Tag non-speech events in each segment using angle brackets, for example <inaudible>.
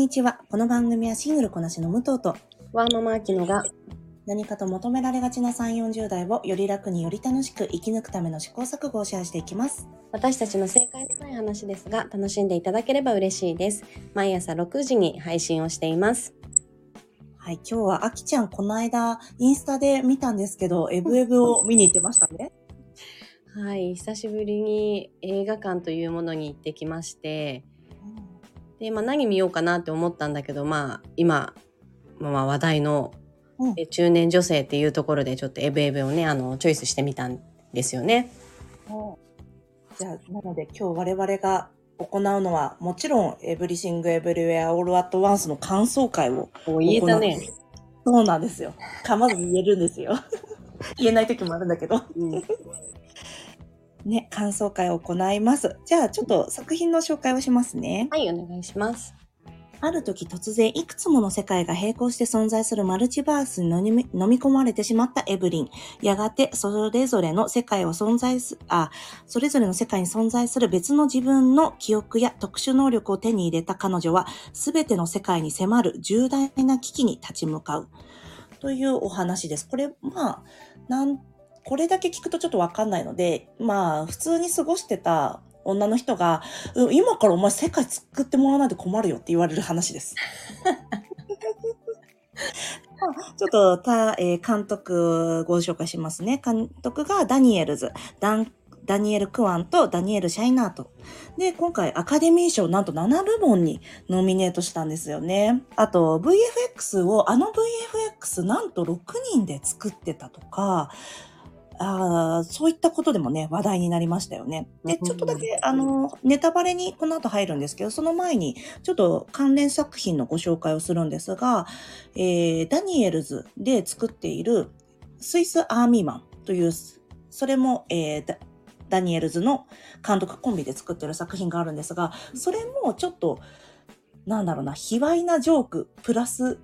にちは。この番組はシングルこなしの武藤と、ワーママアキノが何かと求められがちな3、40代をより楽により楽しく生き抜くための試行錯誤をシェアしていきます。私たちの正解のない話ですが楽しんでいただければ嬉しいです。毎朝6時に配信をしています。はい、今日はあきちゃんこの間インスタで見たんですけど、エブエブを見に行ってましたね。<laughs> はい、久しぶりに映画館というものに行ってきまして、で、まあ何見ようかなって思ったんだけど、まあ今、まあ話題のうんえ中年女性っていうところでちょっとエブエブをね、あの、チョイスしてみたんですよね。じゃあ、なので今日我々が行うのは、もちろん、エブリシング・エブリウェア・オール・アット・ワンスの感想会をお言えたね。そうなんですよ。噛まずに言えるんですよ。<laughs> 言えない時もあるんだけど。うんね、感想会を行います。じゃあ、ちょっと作品の紹介をしますね。はい、お願いします。ある時突然いくつもの世界が並行して存在するマルチバースに飲み込まれてしまったエブリン。やがてそれぞれの世界を存在す、あ、それぞれの世界に存在する別の自分の記憶や特殊能力を手に入れた彼女は、すべての世界に迫る重大な危機に立ち向かう。というお話です。これ、まあ、なん、これだけ聞くとちょっとわかんないので、まあ、普通に過ごしてた女の人が、うん今からお前世界作ってもらわないと困るよって言われる話です。ま <laughs> あちょっとた、えー監督ご紹介しますね。監督がダニエルズ、ダンダニエル・クワンとダニエル・シャイナート。で、今回アカデミー賞なんと7部門にノミネートしたんですよね。あと VFX を、あの VFX なんと6人で作ってたとか、あーそういったことでもね、話題になりましたよね。で、ちょっとだけ、あの、ネタバレにこの後入るんですけど、その前に、ちょっと関連作品のご紹介をするんですが、えー、ダニエルズで作っているスイスアーミーマンという、それも、えーダダニエルズの監督コンビで作ってる作品があるんですが、それもちょっと、なんだろうな、卑猥なジョーク、プラス、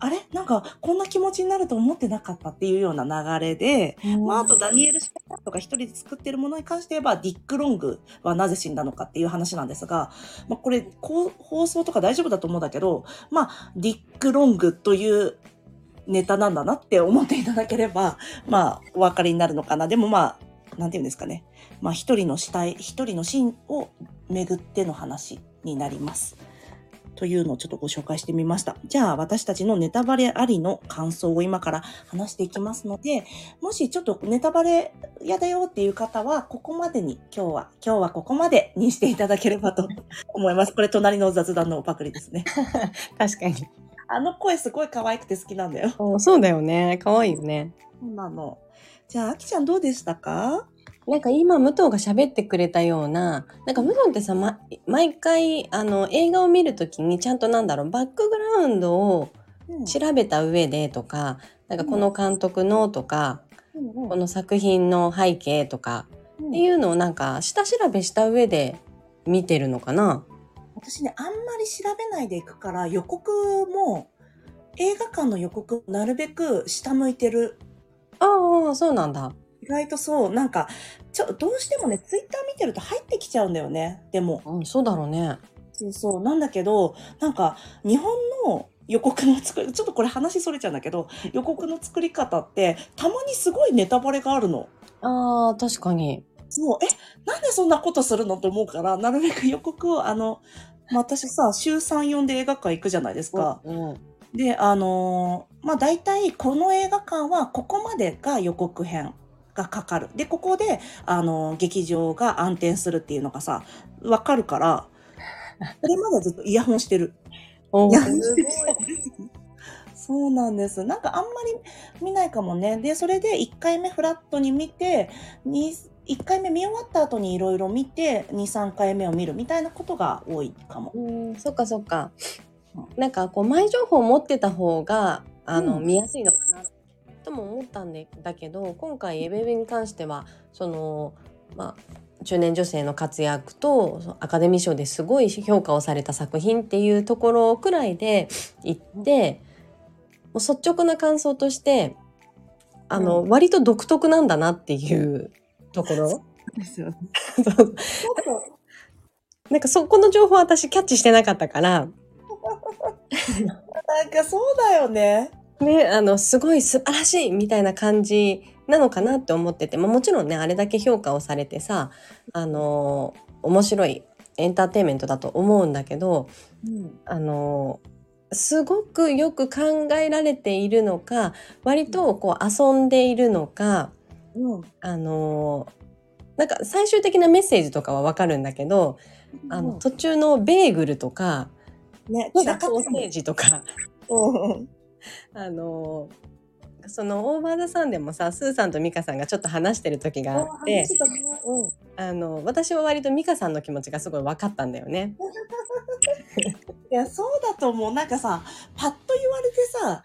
あれ？なんか、こんな気持ちになると思ってなかったっていうような流れで、まあ、あとダニエル・シャイナーとか一人で作ってるものに関して言えば、ディック・ロングはなぜ死んだのかっていう話なんですが、まあ、これ、こう放送とか大丈夫だと思うんだけど、まあ、ディック・ロングというネタなんだなって思っていただければ、まあ、お分かりになるのかな。でもまあ、なんていうんですかね。まあ、一人の死体、一人のシーンを巡っての話になります。というのをちょっとご紹介してみました。じゃあ私たちのネタバレありの感想を今から話していきますので、もしちょっとネタバレ嫌だよっていう方は、ここまでに今日は、今日はここまでにしていただければと思います。これ隣の雑談のパクリですね。<laughs> 確かに。あの声すごい可愛くて好きなんだよ。おそうだよね。可愛いよね。そうなの。じゃあ、あきちゃんどうでしたか？なんか今、武藤が喋ってくれたような、なんか武藤ってさ、ま、毎回、あの、映画を見るときにちゃんとなんだろう、バックグラウンドをうん。調べた上でとか、なんかこの監督のとか、うんこの作品の背景とかうん。っていうのをなんか下調べした上で見てるのかな。私ね、あんまり調べないでいくから、予告も、映画館の予告、なるべく下向いてる。ああ、そうなんだ。意外とそう、なんか、ちょ、どうしてもね、ツイッター見てると入ってきちゃうんだよね。でも。うん、そうだろうね。そうそう。なんだけど、なんか、日本の予告の作り、ちょっとこれ話それちゃうんだけど、予告の作り方って、たまにすごいネタバレがあるの。ああ、確かに。そう、え、なんでそんなことするのと思うから、なるべく予告を、あの、まあ、私さ、週3、4で映画館行くじゃないですか。うん。で、あのーまあ、大体この映画館はここまでが予告編がかかる。で、ここで、あのー劇場が暗転するっていうのがさ、わかるから、<laughs> それまでずっとイヤホンしてる。おイヤホンしてるそうなんです。なんかあんまり見ないかもね。で、それで1回目フラットに見て、に1回目見終わった後にいろいろ見て、2、3回目を見るみたいなことが多いかも。うん、そっかそっかうん。なんかこう前情報を持ってた方があの、うん見やすいのかなとも思ったんでだけど今回エベベに関してはそのまあ中年女性の活躍とアカデミー賞ですごい評価をされた作品っていうところくらいで言って、もう率直な感想としてあの、う割と独特なんだなっていうところ。なんかそこの情報は私キャッチしてなかったから、<laughs> なんかそうだよね。ね、あの、すごい素晴らしいみたいな感じなのかなって思ってて、まあ、もちろんね、あれだけ評価をされてさ、あの、面白いエンターテインメントだと思うんだけど、うん。あの、すごくよく考えられているのか、割とこう遊んでいるのか、うん。あの、なんか最終的なメッセージとかはわかるんだけど、あの、途中のベーグルとか、ね、ソ散らかってーセージとか、うん。<laughs> あのそのオーバーザさんでもさスーさんとミカさんがちょっと話してる時があってねうん。あの私は割とミカさんの気持ちがすごい分かったんだよね。<laughs> いや、そうだと思う。なんかさ、パッと言われてさ、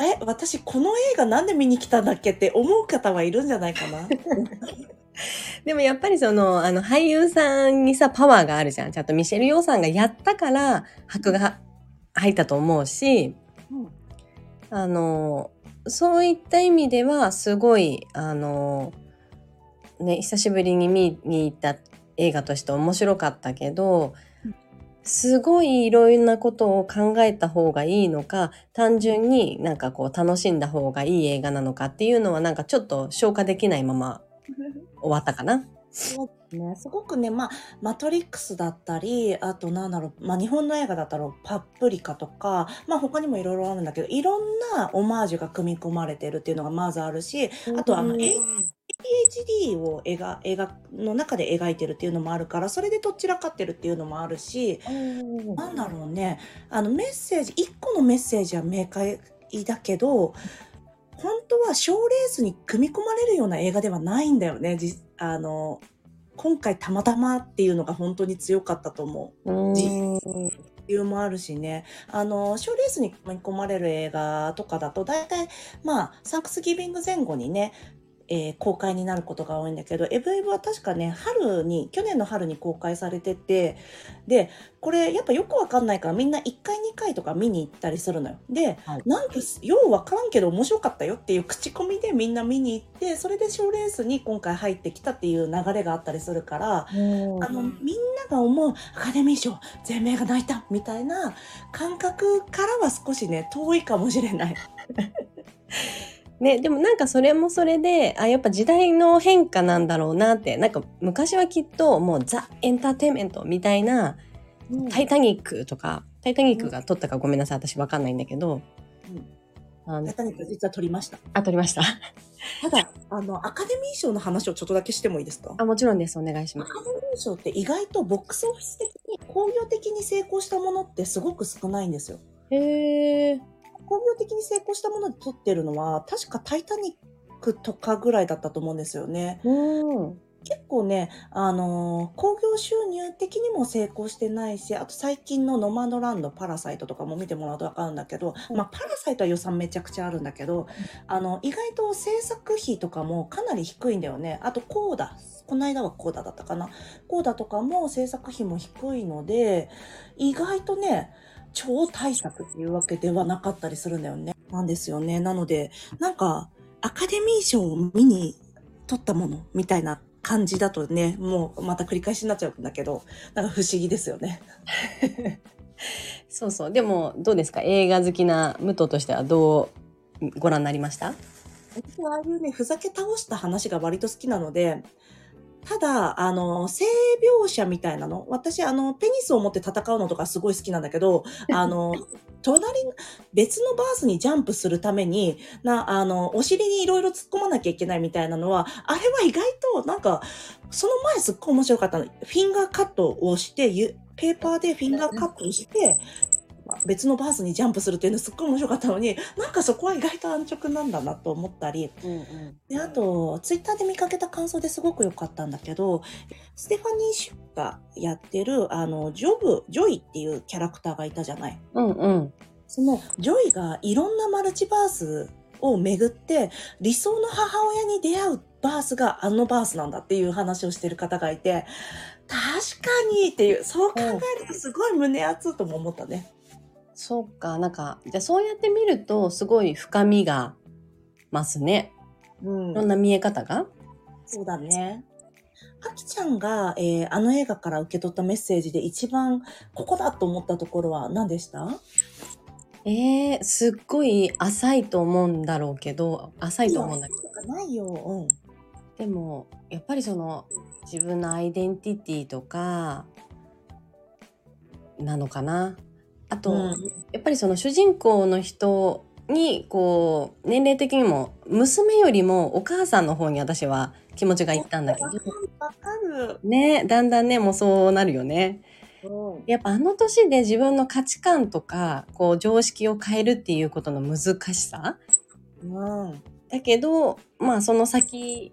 え、私この映画なんで見に来たんだっけって思う方はいるんじゃないかな。<laughs> でもやっぱりそのあの俳優さんにさパワーがあるじゃんちゃんとミシェル・ヨーさんがやったから箔が入ったと思うしうんあのそういった意味ではすごいあのね久しぶりに見に行った映画として面白かったけどすごいいろんなことを考えた方がいいのか単純になんかこう楽しんだ方がいい映画なのかっていうのはなんかちょっと消化できないまま終わったかな。そうですね。すごくね、まあ、マトリックスだったり、あとなんだろう、まあ日本の映画だったらパプリカとか、まあ他にもいろいろあるんだけど、いろんなオマージュが組み込まれてるっていうのがまずあるし、あとあの、うん ADHD を映画映画の中で描いてるっていうのもあるから、それでどちらかってるっていうのもあるし、なんだろうね、あのメッセージ、一個のメッセージは明快だけど、本当は賞レースに組み込まれるような映画ではないんだよね。じあの、今回たまたまっていうのが本当に強かったと思う。うん理由もあるしね。あの、賞レースに組み込まれる映画とかだと、大体、まあ、サンクスギビング前後にね、えー公開になることが多いんだけど、エブエブは確かね、春に、去年の春に公開されてて、で、これやっぱよくわかんないからみんな1回2回とか見に行ったりするのよ。で、はいなんかようわからんけど面白かったよっていう口コミでみんな見に行って、それで賞レースに今回入ってきたっていう流れがあったりするから、あの、みんなが思うアカデミー賞全米が泣いたみたいな感覚からは少しね、遠いかもしれない。ね、でもなんかそれもそれで、あ、やっぱ時代の変化なんだろうなって、なんか昔はきっともうザ・エンターテインメントみたいな、タイタニックとか、タイタニックが撮ったかごめんなさい、私わかんないんだけど、あのタイタニック実は撮りました。あ、撮りました。<laughs> ただ、あの、アカデミー賞の話をちょっとだけしてもいいですか？あ、もちろんです。お願いします。アカデミー賞って意外とボックスオフィス的に工業的に成功したものってすごく少ないんですよ。へー。工業的に成功したもので撮ってるのは確かタイタニックとかぐらいだったと思うんですよね。うん。結構ね、あのー興行収入的にも成功してないし、あと最近のノマドランド、パラサイトとかも見てもらうとわかるんだけど、うんまあパラサイトは予算めちゃくちゃあるんだけど、あの、意外と制作費とかもかなり低いんだよね。あとコーダ、この間はコーダだったかな。コーダとかも制作費も低いので、意外とね、超大作っていうわけではなかったりするんだよね。なんですよね。なので、なんか、アカデミー賞を見に撮ったものみたいな感じだとね、もうまた繰り返しになっちゃうんだけど、なんか不思議ですよね。<laughs> そうそう。でも、どうですか？映画好きな武藤としてはどうご覧になりました？私はああいうね、ふざけ倒した話が割と好きなので、ただ、あの、性描写みたいなの、私、あの、ペニスを持って戦うのとかすごい好きなんだけど、<laughs> あの、隣の、別のバースにジャンプするために、な、あの、お尻にいろいろ突っ込まなきゃいけないみたいなのは、あれは意外と、なんか、その前すっごい面白かったの。フィンガーカットをして、ゆペーパーでフィンガーカットをして、別のバースにジャンプするっていうのすっごい面白かったのに、なんかそこは意外と安直なんだなと思ったり、うんうん。で、あと、ツイッターで見かけた感想ですごく良かったんだけど、ステファニー・シュがやってる、あの、ジョブ、ジョイっていうキャラクターがいたじゃない。うんうん。その、ジョイがいろんなマルチバースを巡って、理想の母親に出会うバースがあのバースなんだっていう話をしてる方がいて、確かにっていう、そう考えるとすごい胸熱とも思ったね。そうか、なんか、じゃあそうやって見ると、すごい深みが増すね。うんいろんな見え方が。そうだね。あきちゃんが、えーあの映画から受け取ったメッセージで一番ここだと思ったところは何でした？えー、すっごい浅いと思うんだろうけど、浅いと思うんだけど。ないよ。うん。でも、やっぱりその、自分のアイデンティティとか、なのかな。あと、うんやっぱりその主人公の人に、こう、年齢的にも、娘よりもお母さんの方に私は気持ちがいったんだけど、わかる。ね、だんだんね、もうそうなるよね。うん。やっぱあの年で自分の価値観とか、こう、常識を変えるっていうことの難しさうん。だけど、まあその先、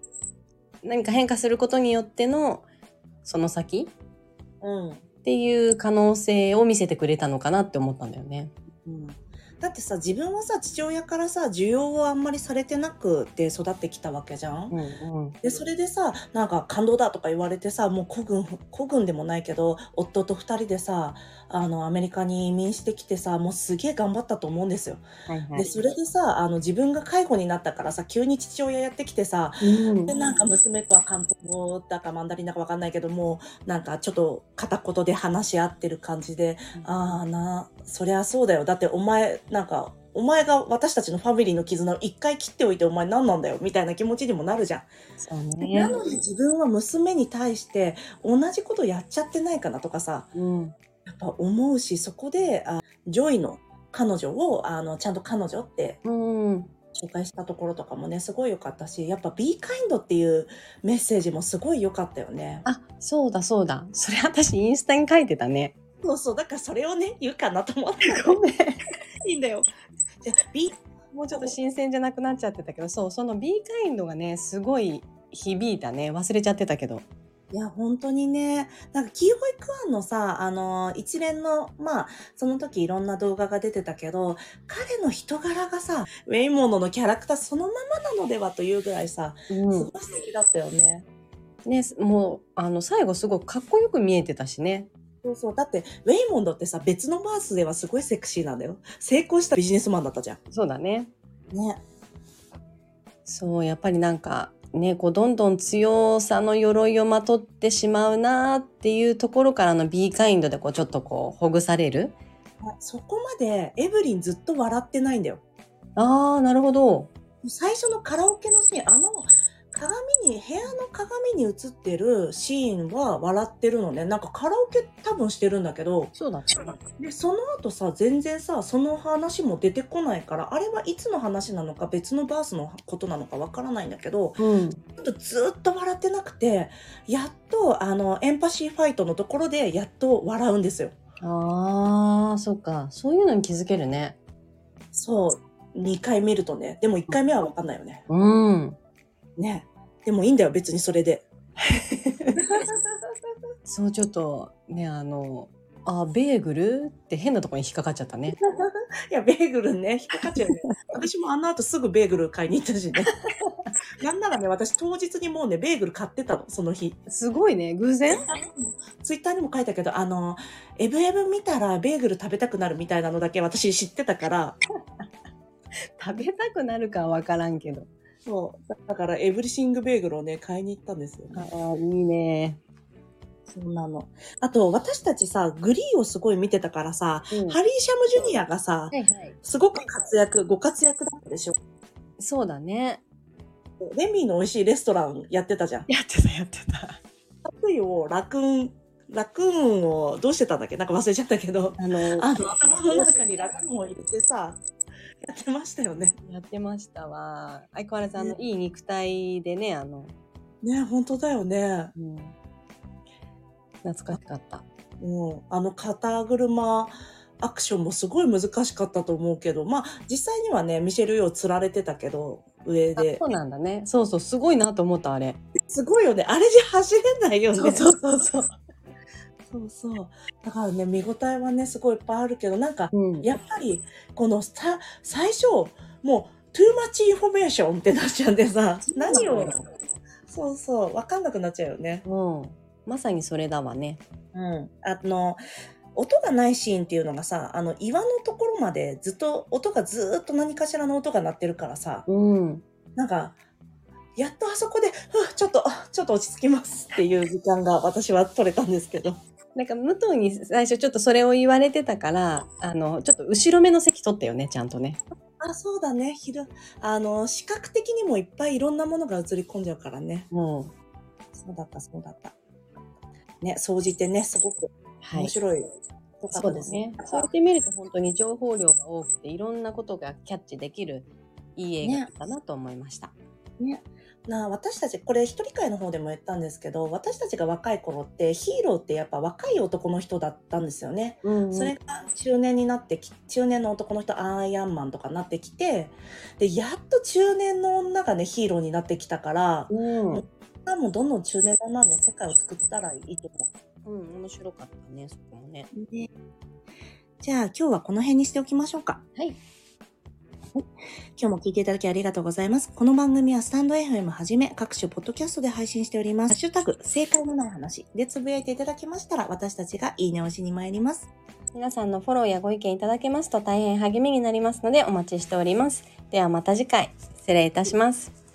何か変化することによっての、その先うん。っていう可能性を見せてくれたのかなって思ったんだよね。うんだってさ自分はさ父親からさ需要をあんまりされてなくて育ってきたわけじゃん？うんうん。でそれでさなんか感動だとか言われてさもう孤軍孤軍でもないけど夫と二人でさあのアメリカに移民してきてさもうすげえ頑張ったと思うんですよ。はいはい。でそれでさあの自分が介護になったからさ急に父親やってきてさうんでなんか娘とは韓国語だかマンダリンだかわかんないけどもなんかちょっと片言で話し合ってる感じでああなそりゃそうだよだってお前なんかお前が私たちのファミリーの絆を一回切っておいてお前何なんだよみたいな気持ちにもなるじゃん。そうなね。のに自分は娘に対して同じことやっちゃってないかなとかさうん。やっぱ思うしそこであジョイの彼女をあのちゃんと彼女ってうん。紹介したところとかもねすごい良かったしやっぱ「Be kind」っていうメッセージもすごい良かったよね。あ、そうだそうだ。それ私インスタに書いてたね。そうそうだからそれをね言うかなと思ってごめん。いいんだよ。じゃあもうちょっと新鮮じゃなくなっちゃってたけど、そう、その Be kind がね、すごい響いたね。忘れちゃってたけど。いや、本当にね、なんか、キーホイクワンのさ、あの、一連の、まあ、その時いろんな動画が出てたけど、彼の人柄がさ、ウェイモンドのキャラクターそのままなのではというぐらいさ、すうん。ごい素敵だったよね。ね、もう、あの、最後すごくかっこよく見えてたしね。そうそう。だって、ウェイモンドってさ、別のバースではすごいセクシーなんだよ。成功したビジネスマンだったじゃそうだね。ん。ね。そう、やっぱりなんか、ね、こう、どんどん強さの鎧をまとってしまうなっていうところからの B カインドで、こう、ちょっとこう、ほぐされる。そこまで、エブリンずっと笑ってないんだよ。ああ、なるほど。最初のカラオケのシーン、あの、鏡に、部屋の鏡に映ってるシーンは笑ってるのね。なんかカラオケ多分してるんだけど、そうだね。で、その後さ、全然さ、その話も出てこないから、あれはいつの話なのか別のバースのことなのかわからないんだけど、うん。ずっと笑ってなくて、やっと、あの、エンパシーファイトのところで、やっと笑うんですよ。ああ、そっか。そういうのに気づけるね。そう。2回見るとね。でも1回目はわかんないよね。うん。ね。でもいいんだよ、別にそれで。<laughs> そう、ちょっと、ね、あの、あ、ベーグルって変なところに引っかかっちゃったね。<laughs> いや、ベーグルね、引っかかっちゃうね。私もあの後すぐベーグル買いに行ったしね。<laughs> なんならね、私当日にもうね、ベーグル買ってたの、その日。すごいね、偶然？ツイッターにも書いたけど、あの、エブエブ見たらベーグル食べたくなるみたいなのだけ私知ってたから、食べたくなるかはわからんけど。そう。だからエブリシングベーグルをね、買いに行ったんですよ、ね。ああ、いいね。そうなの。あと、私たちさ、グリーをすごい見てたからさ、うんハリー・シャムジュニアがさ、はいはい。すごく活躍、ご活躍だったでしょ。そうだね。レミーの美味しいレストランやってたじゃん。やってた、やってた。パイをラクーン、ラクーンをどうしてたんだっけ？なんか忘れちゃったけど、あの、あの、頭の中にラクーンを入れてさ、やってましたよね。やってましたわ。相変わらず、あの、いい肉体でね、あの、ね本当だよね。うん。懐かしかった。うん。あの肩車アクションもすごい難しかったと思うけど、まあ、実際にはね、ミシェル・ヨー釣られてたけど、上であそ。うなんだね。そうそう、すごいなと思った、あれ。すごいよね。あれじゃ走れないよね。そうそうそうそう。そうそう。だからね、見応えはね、すごいいっぱいあるけど、なんか、うん。やっぱり、このさ、最初、もう、too much information ってなっちゃうんでさ、何を、そうそう、わかんなくなっちゃうよね。うん。まさにそれだわね。うん。あの、音がないシーンっていうのがさ、あの、岩のところまでずっと、音がずっと何かしらの音が鳴ってるからさ、うん。なんか、やっとあそこで、ふうちょっと、ちょっと落ち着きますっていう時間が私は取れたんですけど。なんか武藤に最初ちょっとそれを言われてたから、あの、ちょっと後ろ目の席取ったよね、ちゃんとね。あ、そうだね。昼、あの、視覚的にもいっぱいいろんなものが映り込んじゃうからね。うん。そうだった、そうだった。ね、総じてね、すごくはい。面白い。そうですね。そうやって見ると本当に情報量が多くていろんなことがキャッチできるいい映画だったなと思いました。ね。なあ私たち、これ一人会の方でも言ったんですけど、私たちが若い頃ってヒーローってやっぱ若い男の人だったんですよね。うんそれが中年になってき、中年の男の人、アイアンマンとかなってきて、で、やっと中年の女がね、ヒーローになってきたから、うん、もうどんどん中年の女はね、世界を作ったらいいと思うん、面白かったね、そこもね。う。ね、じゃあ今日はこの辺にしておきましょうか。はい。<laughs> 今日も聞いていただきありがとうございます。この番組はスタンド FM はじめ各種ポッドキャストで配信しております。ハッシュタグ、正解のない話でつぶやいていただけましたら私たちがいいね押しに参ります。皆さんのフォローやご意見いただけますと大変励みになりますのでお待ちしております。ではまた次回、失礼いたします。